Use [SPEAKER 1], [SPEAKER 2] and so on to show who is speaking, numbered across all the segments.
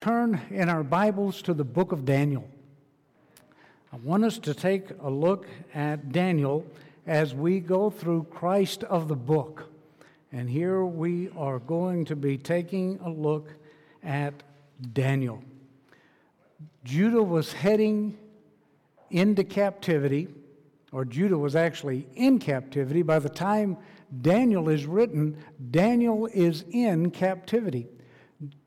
[SPEAKER 1] turn in our Bibles to the book of Daniel. I want us to take a look at Daniel as we go through Christ of the book. And here we are going to be taking a look at Daniel. Judah was heading into captivity, or Judah was actually in captivity. By the time Daniel is written, Daniel is in captivity.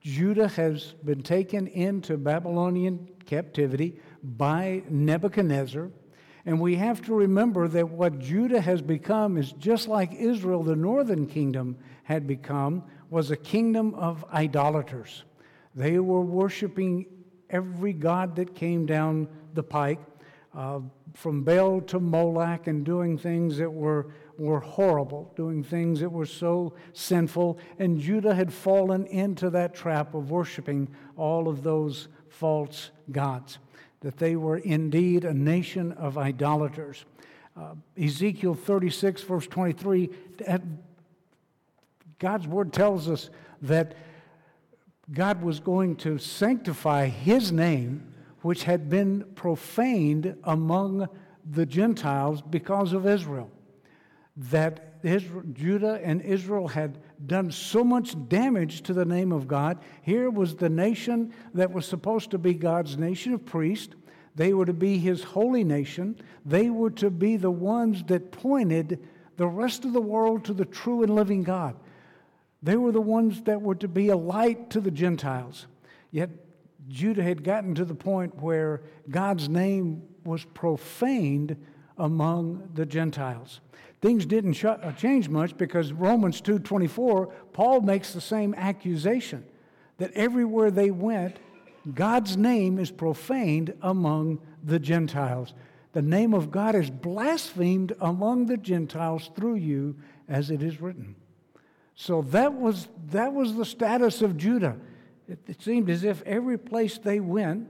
[SPEAKER 1] Judah has been taken into Babylonian captivity by Nebuchadnezzar. And we have to remember that what Judah has become is just like Israel, the northern kingdom, had become, was a kingdom of idolaters. They were worshiping every god that came down the pike, uh, from Baal to Moloch, and doing things that were were horrible, doing things that were so sinful, and Judah had fallen into that trap of worshiping all of those false gods, that they were indeed a nation of idolaters. Uh, Ezekiel 36, verse 23, God's word tells us that God was going to sanctify his name, which had been profaned among the Gentiles because of Israel that Israel, Judah and Israel had done so much damage to the name of God. Here was the nation that was supposed to be God's nation of priests. They were to be his holy nation. They were to be the ones that pointed the rest of the world to the true and living God. They were the ones that were to be a light to the Gentiles. Yet Judah had gotten to the point where God's name was profaned among the Gentiles. Things didn't uh, change much because Romans 2:24, Paul makes the same accusation that everywhere they went, God's name is profaned among the Gentiles. The name of God is blasphemed among the Gentiles through you, as it is written. So that was, that was the status of Judah. It, it seemed as if every place they went,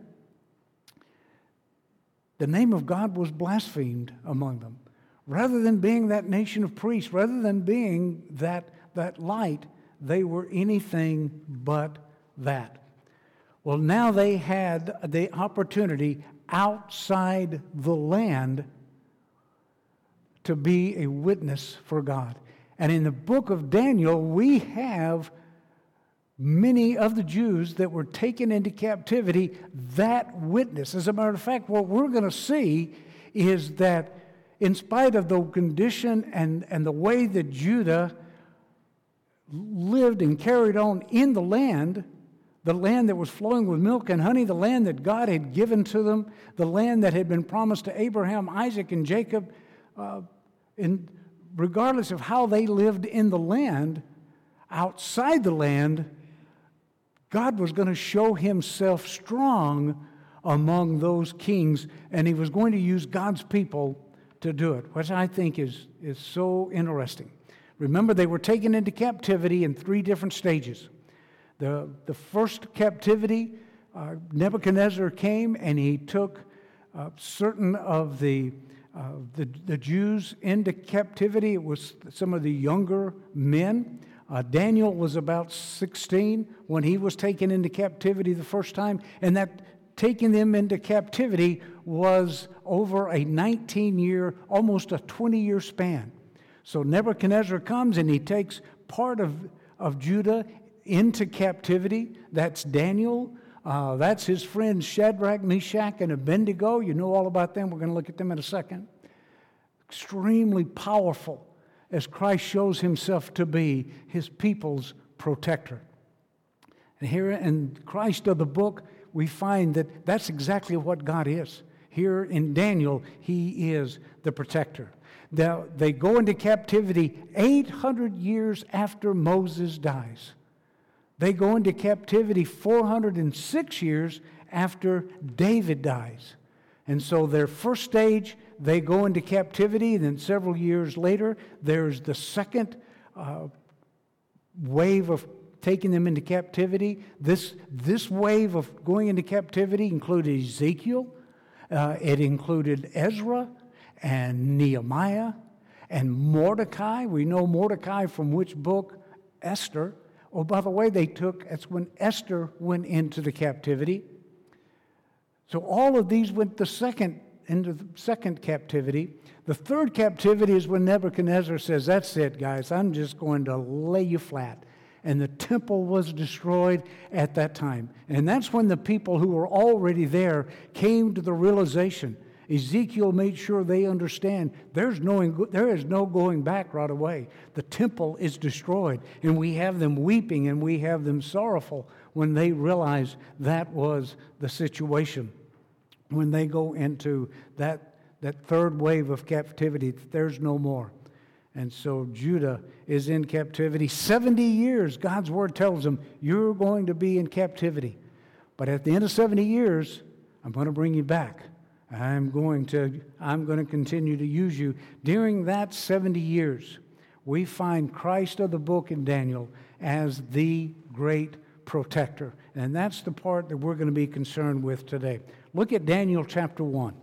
[SPEAKER 1] the name of God was blasphemed among them. Rather than being that nation of priests, rather than being that, that light, they were anything but that. Well, now they had the opportunity outside the land to be a witness for God. And in the book of Daniel, we have many of the Jews that were taken into captivity that witness. As a matter of fact, what we're going to see is that in spite of the condition and, and the way that Judah lived and carried on in the land, the land that was flowing with milk and honey, the land that God had given to them, the land that had been promised to Abraham, Isaac, and Jacob, uh, in, regardless of how they lived in the land, outside the land, God was going to show himself strong among those kings, and he was going to use God's people to do it, which I think is, is so interesting. Remember, they were taken into captivity in three different stages. The, the first captivity, uh, Nebuchadnezzar came and he took uh, certain of the, uh, the, the, Jews into captivity. It was some of the younger men. Uh, Daniel was about 16 when he was taken into captivity the first time, and that taking them into captivity was over a 19 year, almost a 20 year span. So Nebuchadnezzar comes and he takes part of, of Judah into captivity. That's Daniel. Uh, that's his friends Shadrach, Meshach, and Abednego. You know all about them. We're going to look at them in a second. Extremely powerful as Christ shows himself to be his people's protector. And here in Christ of the book, we find that that's exactly what God is. Here in Daniel, he is the protector. Now, they go into captivity 800 years after Moses dies. They go into captivity 406 years after David dies. And so, their first stage, they go into captivity. And Then, several years later, there's the second uh, wave of taking them into captivity. This, this wave of going into captivity included Ezekiel, uh, it included Ezra and Nehemiah and Mordecai. We know Mordecai from which book? Esther. Oh, by the way, they took, that's when Esther went into the captivity. So all of these went the second into the second captivity. The third captivity is when Nebuchadnezzar says, That's it, guys, I'm just going to lay you flat. And the temple was destroyed at that time. And that's when the people who were already there came to the realization. Ezekiel made sure they understand there's no, there is no going back right away. The temple is destroyed. And we have them weeping and we have them sorrowful when they realize that was the situation when they go into that, that third wave of captivity, there's no more. And so Judah is in captivity. 70 years, God's word tells them, you're going to be in captivity. But at the end of 70 years, I'm going to bring you back. I'm going to, I'm going to continue to use you. During that 70 years, we find Christ of the book in Daniel as the great protector. And that's the part that we're going to be concerned with today. Look at Daniel chapter 1.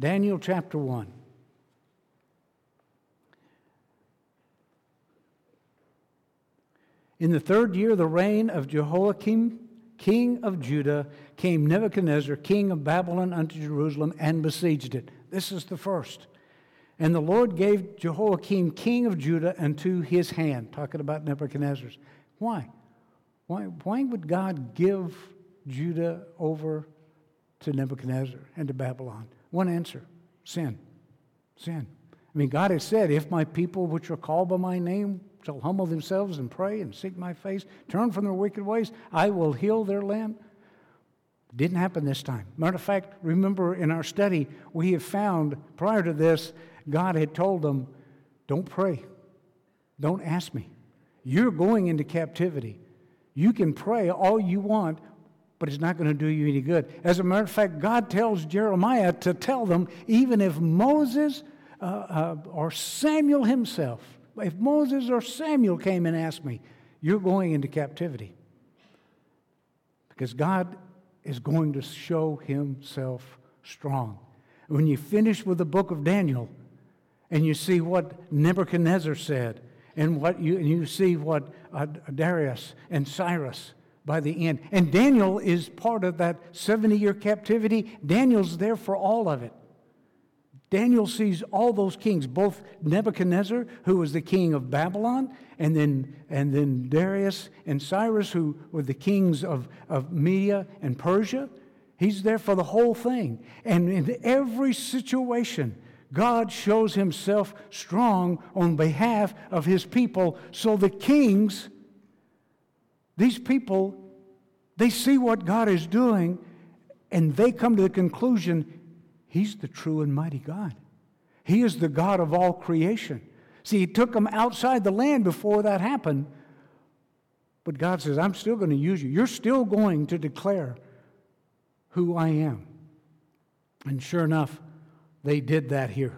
[SPEAKER 1] Daniel chapter 1. In the third year of the reign of Jehoiakim, king of Judah, came Nebuchadnezzar, king of Babylon, unto Jerusalem and besieged it. This is the first. And the Lord gave Jehoiakim, king of Judah, unto his hand. Talking about Nebuchadnezzar's. Why? Why, why would God give Judah over to Nebuchadnezzar and to Babylon? One answer sin. Sin. I mean, God has said, if my people which are called by my name shall humble themselves and pray and seek my face, turn from their wicked ways, I will heal their land. Didn't happen this time. Matter of fact, remember in our study, we have found prior to this, God had told them, don't pray. Don't ask me. You're going into captivity. You can pray all you want, but it's not going to do you any good. As a matter of fact, God tells Jeremiah to tell them, even if Moses uh, uh, or Samuel himself, if Moses or Samuel came and asked me, you're going into captivity. Because God is going to show himself strong. When you finish with the book of Daniel and you see what Nebuchadnezzar said, and what you, and you see what uh, Darius and Cyrus by the end. And Daniel is part of that 70 year captivity. Daniel's there for all of it. Daniel sees all those kings, both Nebuchadnezzar, who was the king of Babylon, and then, and then Darius and Cyrus, who were the kings of, of Media and Persia. He's there for the whole thing. And in every situation, God shows himself strong on behalf of his people. So the kings, these people, they see what God is doing and they come to the conclusion he's the true and mighty God. He is the God of all creation. See, he took them outside the land before that happened. But God says, I'm still going to use you. You're still going to declare who I am. And sure enough, they did that here.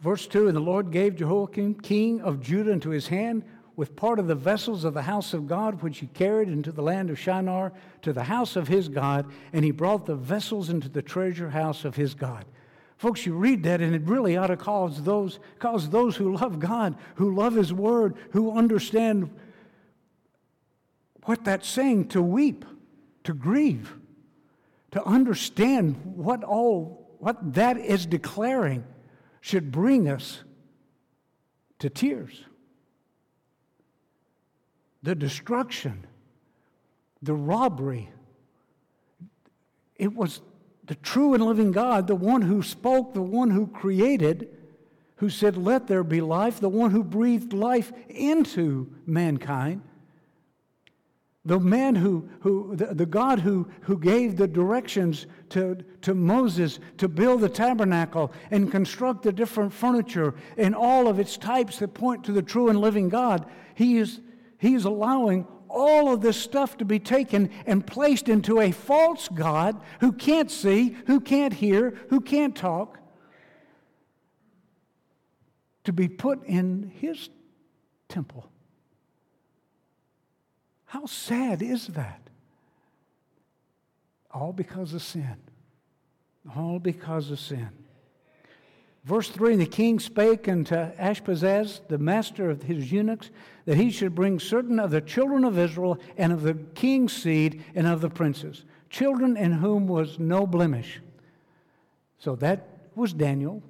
[SPEAKER 1] Verse 2 And the Lord gave Jehoiakim, king of Judah, into his hand with part of the vessels of the house of God, which he carried into the land of Shinar to the house of his God, and he brought the vessels into the treasure house of his God. Folks, you read that, and it really ought to cause those, cause those who love God, who love His Word, who understand what that's saying, to weep, to grieve, to understand what all what that is declaring should bring us to tears. The destruction, the robbery, it was the true and living God, the one who spoke, the one who created, who said, Let there be life, the one who breathed life into mankind, the man who, who the, the, God who, who gave the directions to, to Moses to build the tabernacle and construct the different furniture and all of its types that point to the true and living God, he is, he is allowing all of this stuff to be taken and placed into a false God who can't see, who can't hear, who can't talk, to be put in his temple. How sad is that? All because of sin. All because of sin. Verse 3 And the king spake unto Ashpenaz, the master of his eunuchs, that he should bring certain of the children of Israel and of the king's seed and of the princes, children in whom was no blemish. So that was Daniel.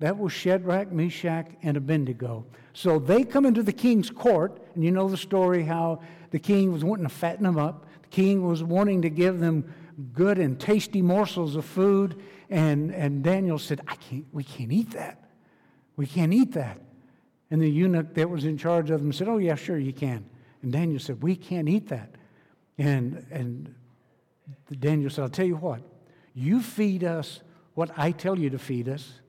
[SPEAKER 1] That was Shadrach, Meshach, and Abednego. So they come into the king's court, and you know the story how the king was wanting to fatten them up. The king was wanting to give them good and tasty morsels of food, and, and Daniel said, I can't, We can't eat that. We can't eat that. And the eunuch that was in charge of them said, Oh, yeah, sure, you can. And Daniel said, We can't eat that. And, and Daniel said, I'll tell you what, you feed us what I tell you to feed us,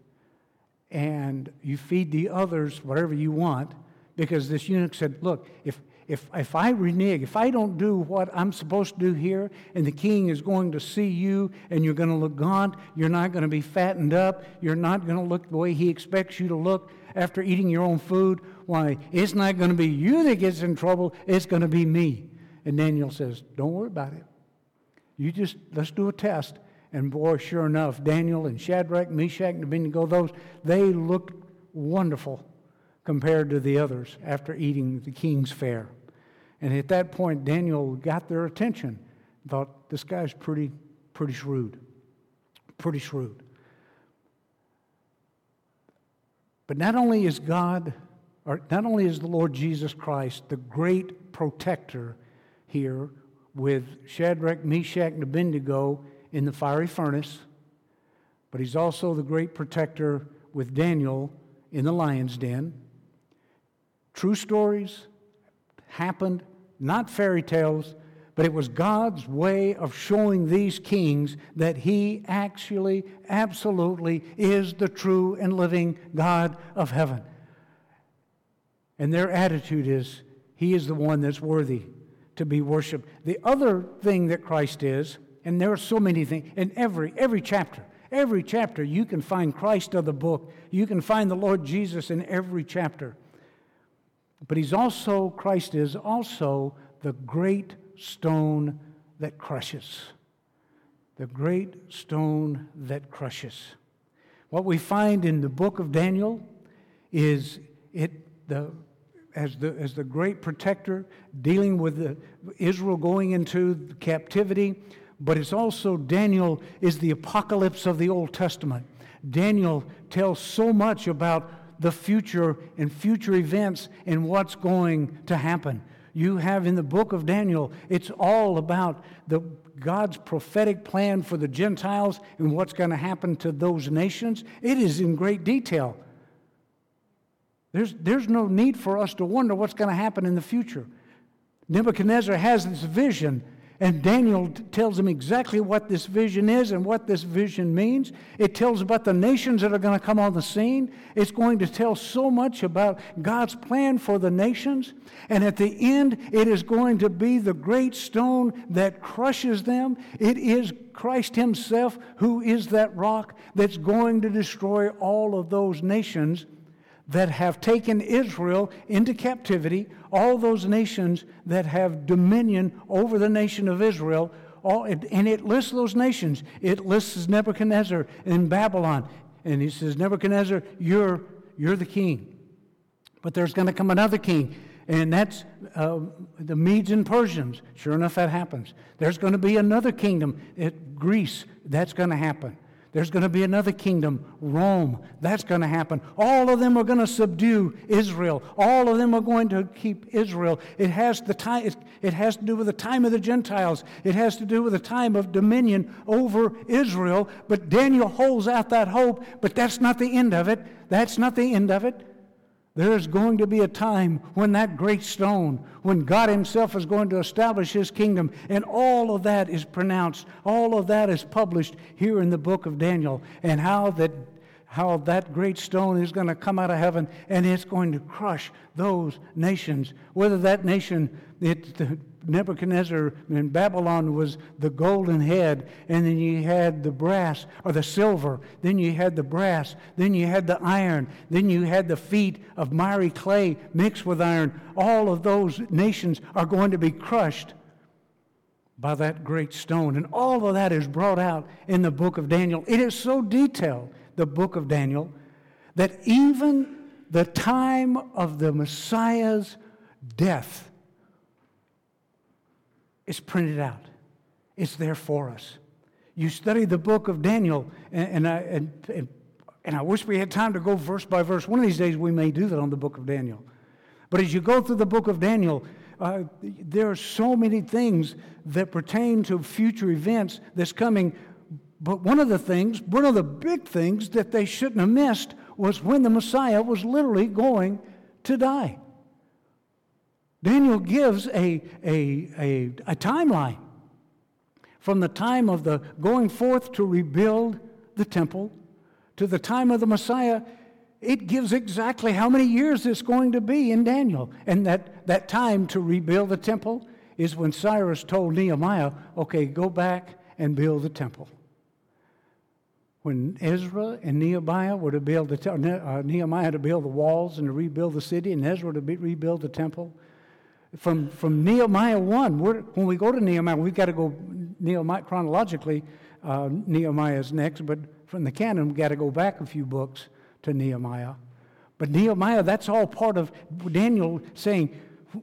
[SPEAKER 1] and you feed the others whatever you want. Because this eunuch said, Look, if, if, if I renege, if I don't do what I'm supposed to do here, and the king is going to see you and you're going to look gaunt, you're not going to be fattened up, you're not going to look the way he expects you to look after eating your own food, why, it's not going to be you that gets in trouble, it's going to be me. And Daniel says, Don't worry about it. You just, let's do a test. And boy, sure enough, Daniel and Shadrach, Meshach, and Abednego, those, they looked wonderful compared to the others after eating the king's fare. And at that point, Daniel got their attention. Thought, this guy's pretty, pretty shrewd. Pretty shrewd. But not only is God, or not only is the Lord Jesus Christ the great protector here with Shadrach, Meshach, and Abednego in the fiery furnace, but he's also the great protector with Daniel in the lion's den. True stories happened, not fairy tales, but it was God's way of showing these kings that He actually, absolutely is the true and living God of heaven. And their attitude is, He is the one that's worthy to be worshiped. The other thing that Christ is, and there are so many things in every, every chapter, every chapter you can find Christ of the book. You can find the Lord Jesus in every chapter. But he's also, Christ is also the great stone that crushes. The great stone that crushes. What we find in the book of Daniel is it the as the, as the great protector dealing with the, Israel going into captivity, but it's also Daniel is the apocalypse of the Old Testament. Daniel tells so much about the future and future events and what's going to happen you have in the book of Daniel, it's all about the, God's prophetic plan for the Gentiles and what's going to happen to those nations. It is in great detail. There's, there's no need for us to wonder what's going to happen in the future. Nebuchadnezzar has this vision and Daniel tells him exactly what this vision is and what this vision means. It tells about the nations that are going to come on the scene. It's going to tell so much about God's plan for the nations. And at the end, it is going to be the great stone that crushes them. It is Christ Himself who is that rock that's going to destroy all of those nations that have taken Israel into captivity, all those nations that have dominion over the nation of Israel, all, and it lists those nations. It lists Nebuchadnezzar in Babylon. And he says, Nebuchadnezzar, you're, you're the king. But there's going to come another king, and that's uh, the Medes and Persians. Sure enough, that happens. There's going to be another kingdom, it, Greece. That's going to happen. There's going to be another kingdom, Rome. That's going to happen. All of them are going to subdue Israel. All of them are going to keep Israel. It has, the time, it has to do with the time of the Gentiles, it has to do with the time of dominion over Israel. But Daniel holds out that hope, but that's not the end of it. That's not the end of it. There is going to be a time when that great stone, when God Himself is going to establish His kingdom, and all of that is pronounced, all of that is published here in the book of Daniel, and how that how that great stone is going to come out of heaven and it's going to crush those nations. Whether that nation, it, Nebuchadnezzar in Babylon was the golden head, and then you had the brass or the silver, then you had the brass, then you had the iron, then you had the feet of miry clay mixed with iron. All of those nations are going to be crushed by that great stone. And all of that is brought out in the book of Daniel. It is so detailed, the book of Daniel, that even the time of the Messiah's death is printed out. It's there for us. You study the book of Daniel, and, and I, and, and, and I wish we had time to go verse by verse. One of these days we may do that on the book of Daniel. But as you go through the book of Daniel, uh, there are so many things that pertain to future events that's coming. But one of the things, one of the big things that they shouldn't have missed was when the Messiah was literally going to die. Daniel gives a, a, a, a timeline from the time of the going forth to rebuild the temple to the time of the Messiah it gives exactly how many years it's going to be in Daniel. And that, that time to rebuild the temple is when Cyrus told Nehemiah, okay, go back and build the temple. When Ezra and Nehemiah were to build the temple, uh, Nehemiah to build the walls and to rebuild the city, and Ezra to be, rebuild the temple. From, from Nehemiah 1, when we go to Nehemiah, we've got to go Nehemiah chronologically. Uh, Nehemiah is next, but from the canon, we've got to go back a few books to Nehemiah. But Nehemiah, that's all part of Daniel saying,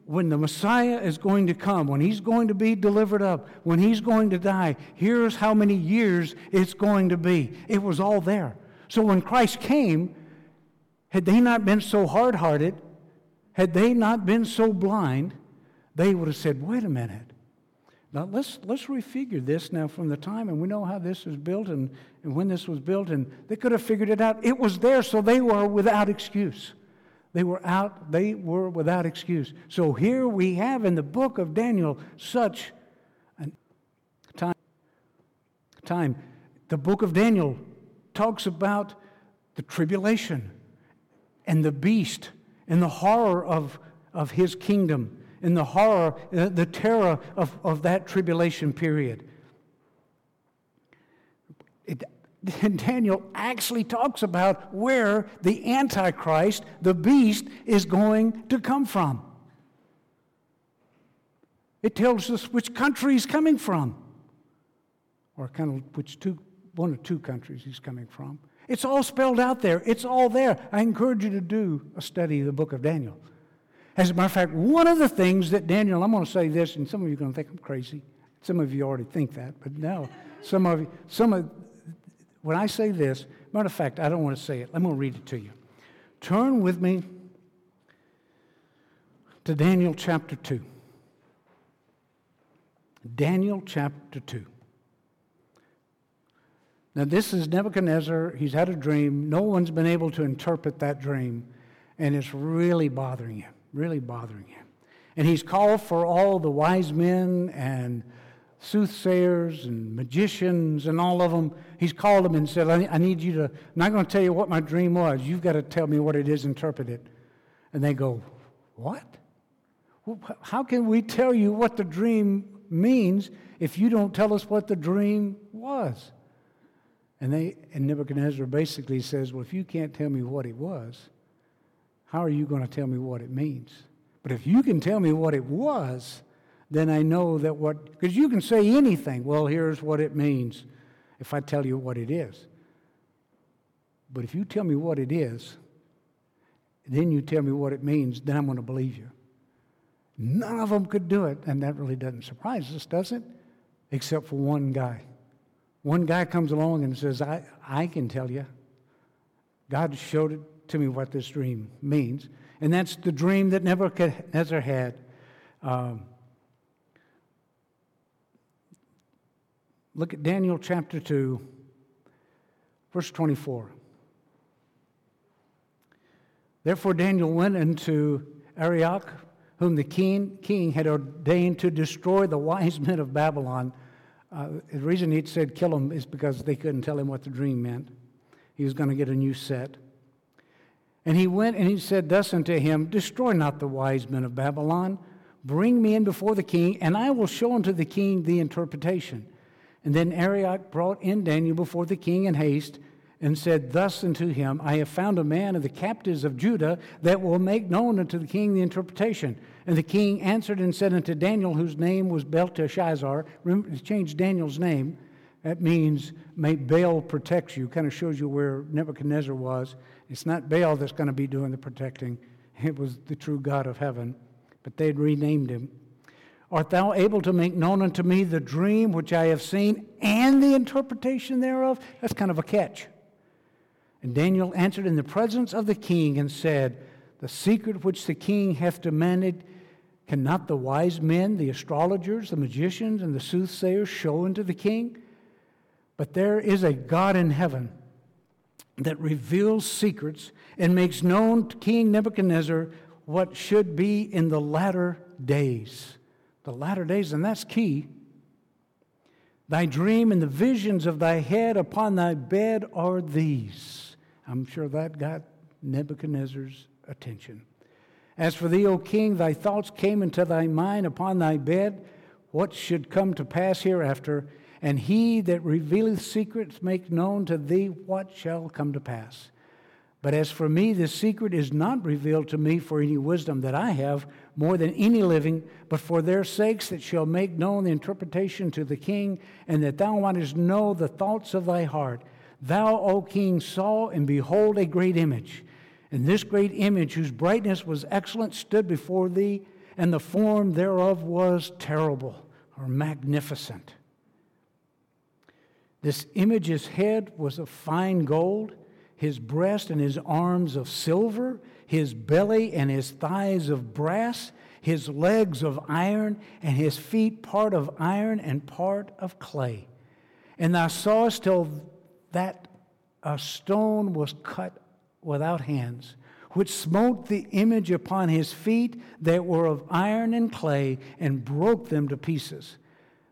[SPEAKER 1] when the Messiah is going to come, when he's going to be delivered up, when he's going to die, here's how many years it's going to be. It was all there. So when Christ came, had they not been so hard hearted, had they not been so blind, they would have said, wait a minute. Now let's, let's refigure this now from the time, and we know how this was built and, and when this was built, and they could have figured it out. It was there, so they were without excuse. They were out, they were without excuse. So here we have in the book of Daniel such a time. time. The book of Daniel talks about the tribulation and the beast and the horror of, of his kingdom and the horror, uh, the terror of, of that tribulation period. It, Daniel actually talks about where the Antichrist, the beast, is going to come from. It tells us which country he's coming from, or kind of which two, one or two countries he's coming from. It's all spelled out there. It's all there. I encourage you to do a study of the book of Daniel. As a matter of fact, one of the things that Daniel, I'm going to say this, and some of you are going to think I'm crazy. Some of you already think that, but no. Some of you, some of, when I say this, matter of fact, I don't want to say it. I'm going to read it to you. Turn with me to Daniel chapter 2. Daniel chapter 2. Now, this is Nebuchadnezzar. He's had a dream. No one's been able to interpret that dream, and it's really bothering him really bothering him. And he's called for all the wise men and soothsayers and magicians and all of them. He's called them and said, I need you to, I'm not going to tell you what my dream was. You've got to tell me what it is, interpret it. And they go, What? How can we tell you what the dream means if you don't tell us what the dream was? And, they, and Nebuchadnezzar basically says, Well, if you can't tell me what it was, how are you going to tell me what it means? But if you can tell me what it was, then I know that what, because you can say anything. Well, here's what it means if I tell you what it is. But if you tell me what it is, then you tell me what it means, then I'm going to believe you. None of them could do it, and that really doesn't surprise us, does it? Except for one guy. One guy comes along and says, I, I can tell you. God showed it to me what this dream means. And that's the dream that Nebuchadnezzar had. Um, look at Daniel chapter 2, verse 24. Therefore, Daniel went into Arioch, whom the king, king had ordained to destroy the wise men of Babylon. Uh, the reason he said kill him is because they couldn't tell him what the dream meant. He was going to get a new set. And he went and he said thus unto him, Destroy not the wise men of Babylon. Bring me in before the king, and I will show unto the king the interpretation. And then Arioch brought in Daniel before the king in haste, and said thus unto him, I have found a man of the captives of Judah that will make known unto the king the interpretation. And the king answered and said unto Daniel, whose name was Belteshazzar, changed Daniel's name. That means, may Baal protect you. Kind of shows you where Nebuchadnezzar was. It's not Baal that's going to be doing the protecting, it was the true God of heaven. But they'd renamed him. Art thou able to make known unto me the dream which I have seen and the interpretation thereof? That's kind of a catch. And Daniel answered in the presence of the king and said, The secret which the king hath demanded, cannot the wise men, the astrologers, the magicians, and the soothsayers show unto the king? But there is a God in heaven that reveals secrets and makes known to King Nebuchadnezzar what should be in the latter days. The latter days, and that's key. Thy dream and the visions of thy head upon thy bed are these. I'm sure that got Nebuchadnezzar's attention. As for thee, O king, thy thoughts came into thy mind upon thy bed, what should come to pass hereafter, and he that revealeth secrets make known to thee what shall come to pass. But as for me, this secret is not revealed to me for any wisdom that I have, more than any living, but for their sakes that shall make known the interpretation to the king, and that thou mightest know the thoughts of thy heart. Thou, O king, saw and behold a great image. And this great image, whose brightness was excellent, stood before thee, and the form thereof was terrible or magnificent. This image's head was of fine gold, his breast and his arms of silver, his belly and his thighs of brass, his legs of iron, and his feet part of iron and part of clay. And thou sawest till that a stone was cut without hands, which smote the image upon his feet that were of iron and clay, and broke them to pieces.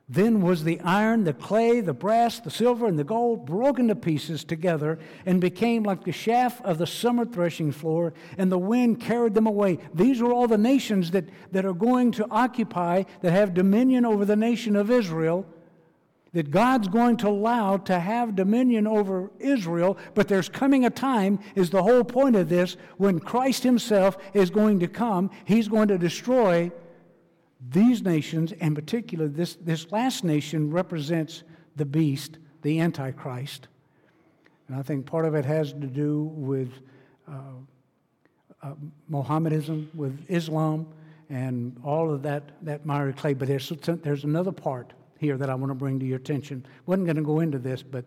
[SPEAKER 1] Then was the iron, the clay, the brass, the silver, and the gold broken to pieces together and became like the chaff of the summer threshing floor, and the wind carried them away. These are all the nations that, that are going to occupy, that have dominion over the nation of Israel that God's going to allow to have dominion over Israel, but there's coming a time, is the whole point of this, when Christ Himself is going to come. He's going to destroy these nations, in particular, this, this last nation represents the beast, the Antichrist. And I think part of it has to do with uh, uh, Mohammedanism, with Islam, and all of that, that miry clay. But there's, there's another part here that I want to bring to your attention. wasn't going to go into this, but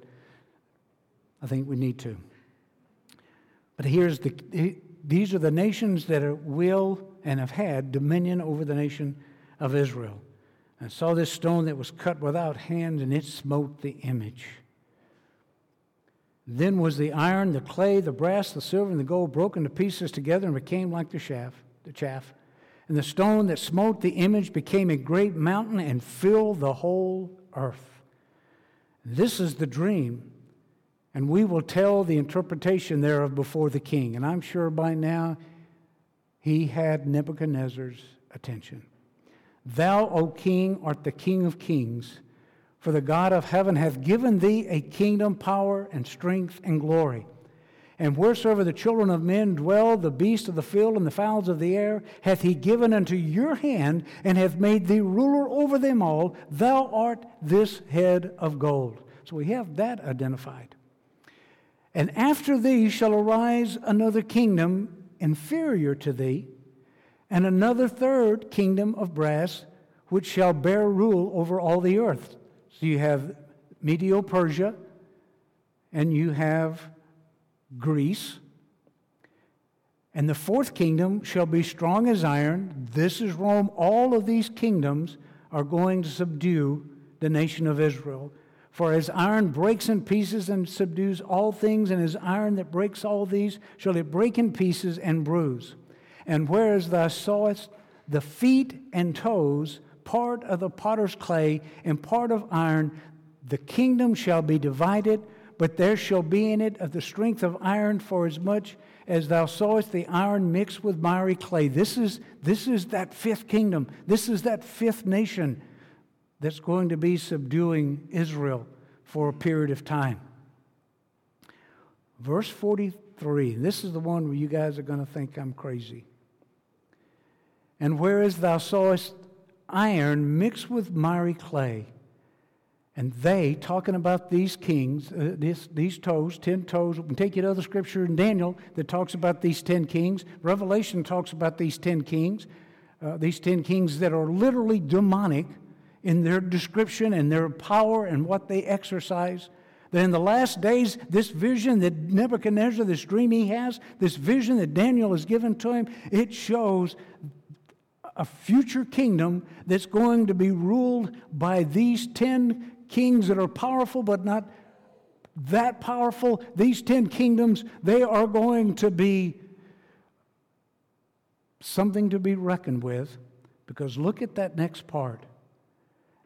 [SPEAKER 1] I think we need to. But here's the these are the nations that are, will and have had dominion over the nation of Israel. And saw this stone that was cut without hands, and it smote the image. Then was the iron, the clay, the brass, the silver, and the gold broken to pieces together and became like the chaff, the chaff. And the stone that smote the image became a great mountain and filled the whole earth. This is the dream, and we will tell the interpretation thereof before the king. And I'm sure by now he had Nebuchadnezzar's attention. Thou, O king, art the king of kings, for the God of heaven hath given thee a kingdom, power, and strength, and glory. And wheresoever the children of men dwell, the beasts of the field and the fowls of the air, hath he given unto your hand, and hath made thee ruler over them all. Thou art this head of gold. So we have that identified. And after thee shall arise another kingdom inferior to thee, and another third kingdom of brass, which shall bear rule over all the earth. So you have Medio Persia, and you have Greece. And the fourth kingdom shall be strong as iron. This is Rome. All of these kingdoms are going to subdue the nation of Israel. For as iron breaks in pieces and subdues all things, and as iron that breaks all these, shall it break in pieces and bruise. And whereas thou sawest the feet and toes, part of the potter's clay and part of iron, the kingdom shall be divided but there shall be in it of the strength of iron, for as much as thou sawest the iron mixed with miry clay. This is, this is that fifth kingdom. This is that fifth nation that's going to be subduing Israel for a period of time. Verse 43, this is the one where you guys are going to think I'm crazy. And whereas thou sawest iron mixed with miry clay, And they, talking about these kings, uh, this, these toes, 10 toes, we can take you to other scripture in Daniel that talks about these 10 kings. Revelation talks about these 10 kings, uh, these 10 kings that are literally demonic in their description and their power and what they exercise. That in the last days, this vision that Nebuchadnezzar, this dream he has, this vision that Daniel has given to him, it shows a future kingdom that's going to be ruled by these 10 kings that are powerful but not that powerful. These 10 kingdoms, they are going to be something to be reckoned with because look at that next part.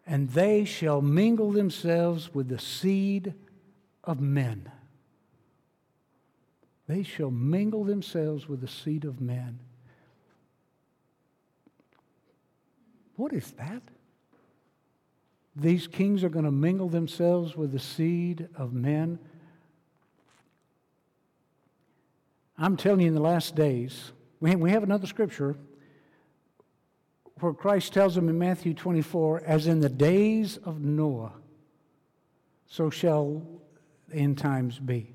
[SPEAKER 1] And they shall mingle themselves with the seed of men. They shall mingle themselves with the seed of men. What is that? These kings are going to mingle themselves with the seed of men. I'm telling you, in the last days, we have another scripture where Christ tells them in Matthew 24, as in the days of Noah, so shall the end times be.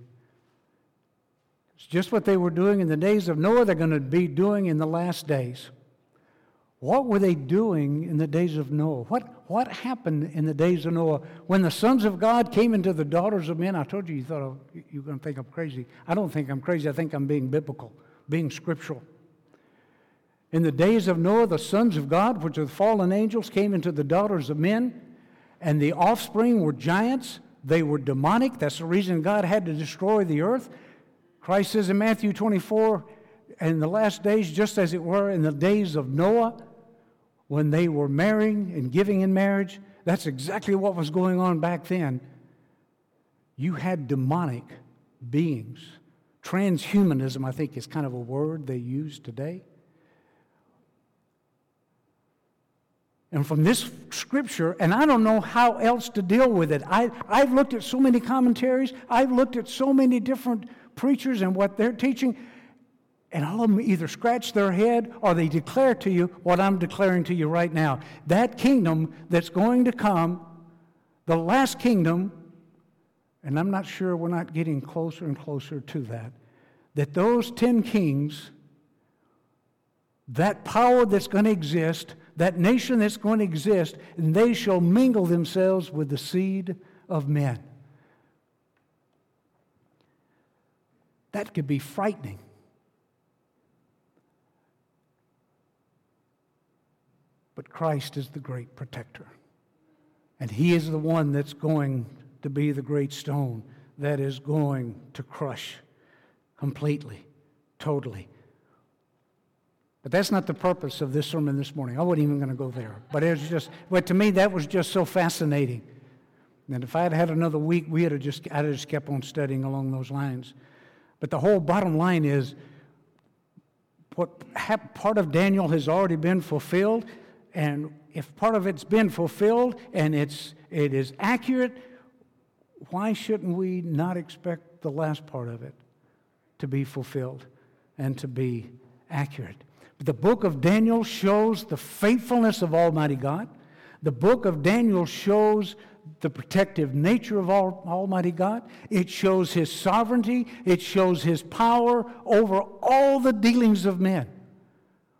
[SPEAKER 1] It's just what they were doing in the days of Noah, they're going to be doing in the last days. What were they doing in the days of Noah? What, what happened in the days of Noah when the sons of God came into the daughters of men? I told you you thought oh, you were going to think I'm crazy. I don't think I'm crazy. I think I'm being biblical, being scriptural. In the days of Noah, the sons of God, which are the fallen angels, came into the daughters of men, and the offspring were giants. They were demonic. That's the reason God had to destroy the earth. Christ says in Matthew 24, in the last days, just as it were in the days of Noah, when they were marrying and giving in marriage, that's exactly what was going on back then. You had demonic beings. Transhumanism, I think, is kind of a word they use today. And from this scripture, and I don't know how else to deal with it. I, I've looked at so many commentaries, I've looked at so many different preachers and what they're teaching, and all of them either scratch their head or they declare to you what I'm declaring to you right now. That kingdom that's going to come, the last kingdom, and I'm not sure we're not getting closer and closer to that, that those 10 kings, that power that's going to exist, that nation that's going to exist, and they shall mingle themselves with the seed of men. That could be frightening. But Christ is the great protector. And He is the one that's going to be the great stone that is going to crush completely, totally. But that's not the purpose of this sermon this morning. I wasn't even going to go there. But it was just, but to me, that was just so fascinating. And if I had had another week, we had just, I'd have just kept on studying along those lines. But the whole bottom line is, what part of Daniel has already been fulfilled. And if part of it's been fulfilled and it's, it is accurate, why shouldn't we not expect the last part of it to be fulfilled and to be accurate? But the book of Daniel shows the faithfulness of Almighty God. The book of Daniel shows the protective nature of Almighty God. It shows His sovereignty. It shows His power over all the dealings of men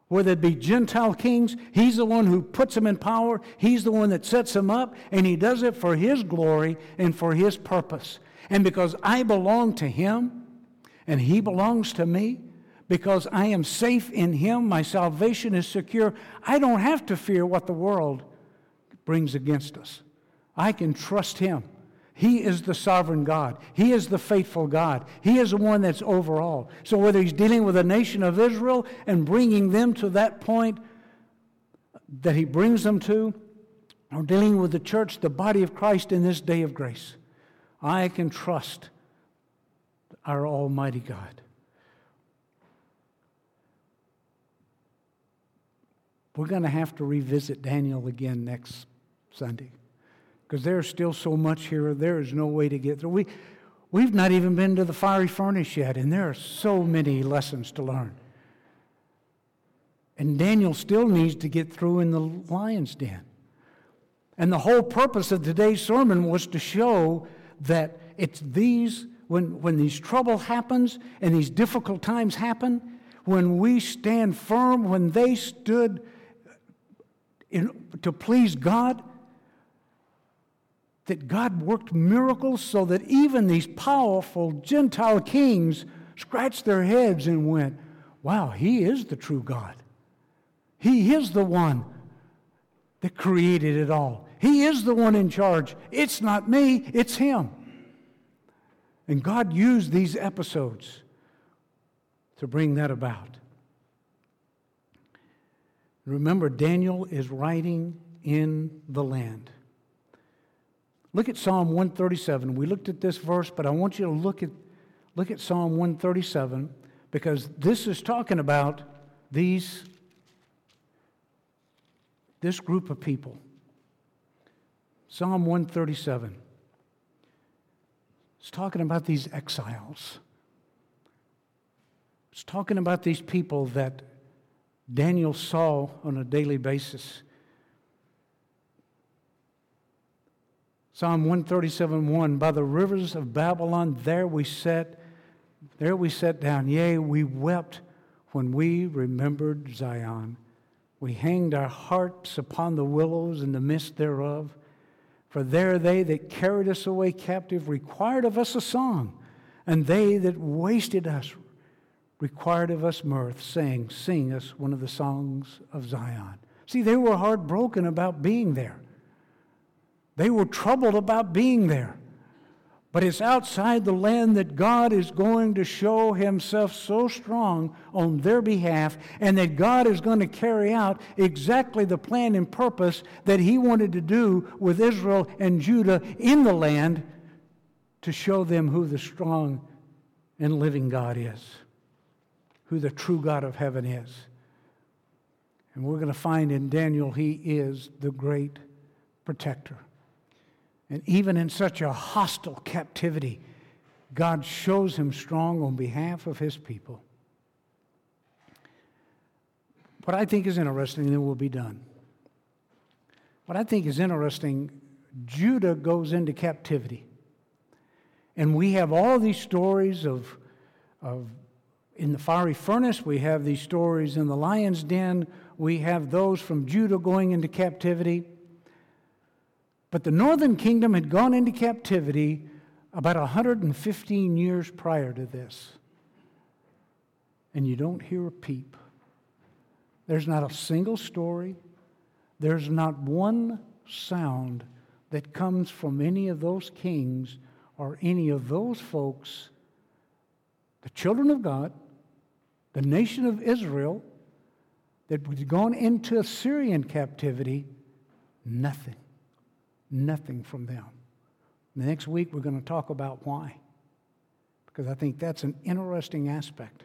[SPEAKER 1] whether it be Gentile kings, he's the one who puts them in power. He's the one that sets them up, and he does it for his glory and for his purpose. And because I belong to him and he belongs to me, because I am safe in him, my salvation is secure, I don't have to fear what the world brings against us. I can trust him. He is the sovereign God. He is the faithful God. He is the one that's over all. So, whether He's dealing with the nation of Israel and bringing them to that point that He brings them to, or dealing with the church, the body of Christ in this day of grace, I can trust our Almighty God. We're going to have to revisit Daniel again next Sunday because there's still so much here. There is no way to get through. We, we've not even been to the fiery furnace yet, and there are so many lessons to learn. And Daniel still needs to get through in the lion's den. And the whole purpose of today's sermon was to show that it's these, when, when these trouble happens and these difficult times happen, when we stand firm, when they stood in, to please God, that God worked miracles so that even these powerful Gentile kings scratched their heads and went, Wow, He is the true God. He is the one that created it all. He is the one in charge. It's not me, it's Him. And God used these episodes to bring that about. Remember, Daniel is writing in the land. Look at Psalm 137. We looked at this verse, but I want you to look at, look at Psalm 137 because this is talking about these, this group of people. Psalm 137. It's talking about these exiles. It's talking about these people that Daniel saw on a daily basis. Psalm 137 1 By the rivers of Babylon, there we sat, there we sat down. Yea, we wept when we remembered Zion. We hanged our hearts upon the willows in the midst thereof. For there they that carried us away captive required of us a song, and they that wasted us required of us mirth, saying, Sing us one of the songs of Zion. See, they were heartbroken about being there. They were troubled about being there. But it's outside the land that God is going to show himself so strong on their behalf, and that God is going to carry out exactly the plan and purpose that he wanted to do with Israel and Judah in the land to show them who the strong and living God is, who the true God of heaven is. And we're going to find in Daniel, he is the great protector. And even in such a hostile captivity, God shows him strong on behalf of his people. What I think is interesting, then we'll be done. What I think is interesting, Judah goes into captivity. And we have all these stories of, of in the fiery furnace, we have these stories in the lion's den, we have those from Judah going into captivity. But the northern kingdom had gone into captivity about 115 years prior to this. And you don't hear a peep. There's not a single story, there's not one sound that comes from any of those kings or any of those folks, the children of God, the nation of Israel, that had gone into Assyrian captivity, nothing. Nothing from them. The next week, we're going to talk about why, because I think that's an interesting aspect.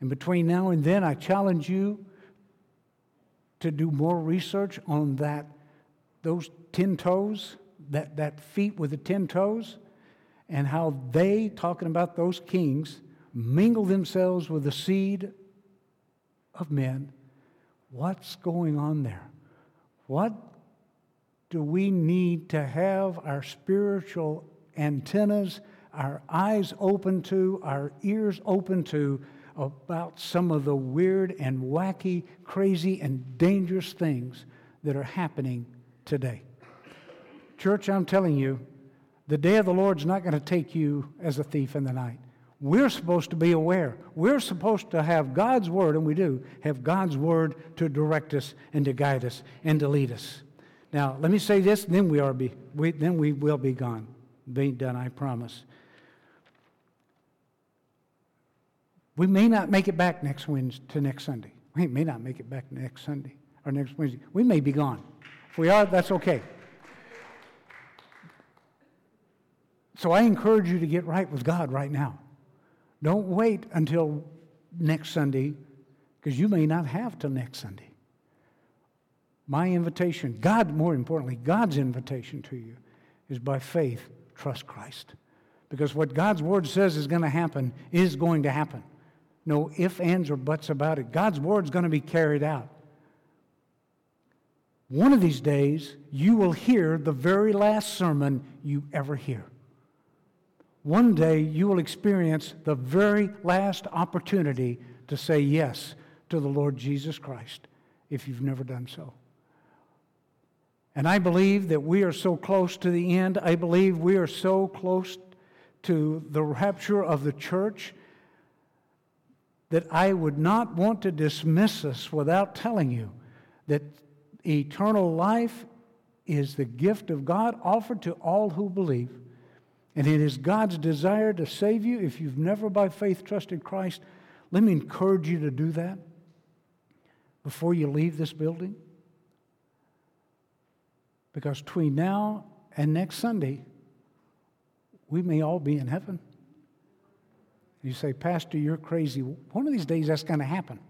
[SPEAKER 1] And between now and then, I challenge you to do more research on that, those 10 toes, that, that feet with the 10 toes, and how they, talking about those kings, mingle themselves with the seed of men. What's going on there? What do we need to have our spiritual antennas, our eyes open to, our ears open to about some of the weird and wacky, crazy, and dangerous things that are happening today. Church, I'm telling you, the day of the Lord's not going to take you as a thief in the night. We're supposed to be aware. We're supposed to have God's word, and we do have God's word to direct us and to guide us and to lead us. Now, let me say this, then we, are be, we, then we will be gone. Be done, I promise. We may not make it back next Wednesday to next Sunday. We may not make it back next Sunday or next Wednesday. We may be gone. If we are, that's okay. So I encourage you to get right with God right now. Don't wait until next Sunday because you may not have till next Sunday. My invitation, God, more importantly, God's invitation to you is by faith, trust Christ. Because what God's word says is going to happen is going to happen. No ifs, ands, or buts about it. God's word is going to be carried out. one of these days you will hear the very last sermon you ever hear. One day you will experience the very last opportunity to say yes to the Lord Jesus Christ if you've never done so. And I believe that we are so close to the end. I believe we are so close to the rapture of the church that I would not want to dismiss us without telling you that eternal life is the gift of God offered to all who believe. And it is God's desire to save you. If you've never by faith trusted Christ, let me encourage you to do that before you leave this building. Because between now and next Sunday, we may all be in heaven. You say, Pastor, you're crazy. One of these days that's going to happen.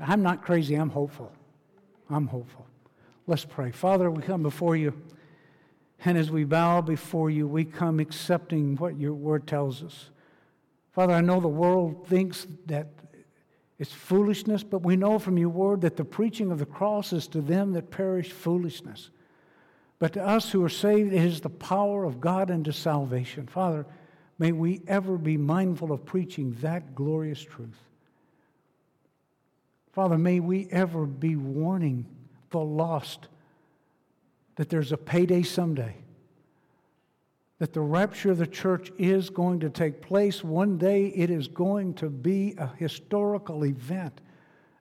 [SPEAKER 1] I'm not crazy, I'm hopeful. I'm hopeful. Let's pray. Father, we come before you, and as we bow before you, we come accepting what your word tells us. Father, I know the world thinks that it's foolishness, but we know from your word that the preaching of the cross is to them that perish foolishness. But to us who are saved, it is the power of God unto salvation. Father, may we ever be mindful of preaching that glorious truth. Father, may we ever be warning the lost that there's a payday someday, that the rapture of the church is going to take place. One day it is going to be a historical event,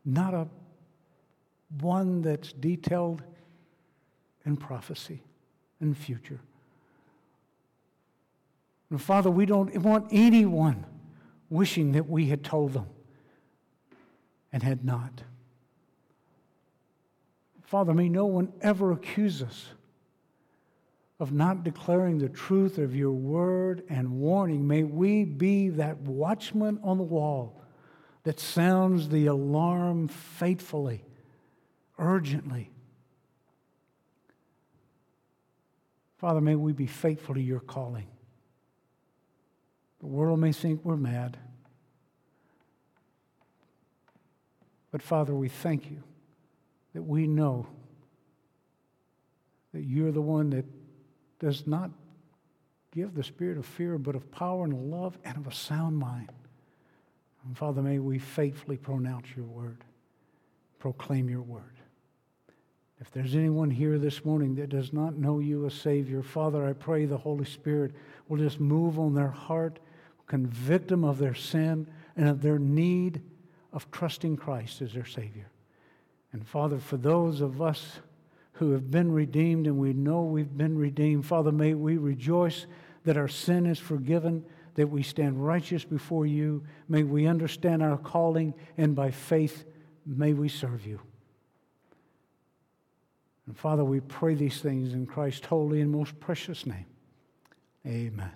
[SPEAKER 1] not a one that's detailed and prophecy and future. And Father, we don't want anyone wishing that we had told them and had not. Father, may no one ever accuse us of not declaring the truth of your word and warning. May we be that watchman on the wall that sounds the alarm faithfully, urgently, Father, may we be faithful to your calling. The world may think we're mad. But Father, we thank you that we know that you're the one that does not give the spirit of fear, but of power and love and of a sound mind. And Father, may we faithfully pronounce your word, proclaim your word. If there's anyone here this morning that does not know you as Savior, Father, I pray the Holy Spirit will just move on their heart, convict them of their sin and of their need of trusting Christ as their Savior. And Father, for those of us who have been redeemed and we know we've been redeemed, Father, may we rejoice that our sin is forgiven, that we stand righteous before you. May we understand our calling, and by faith, may we serve you. And Father, we pray these things in Christ's holy and most precious name. Amen.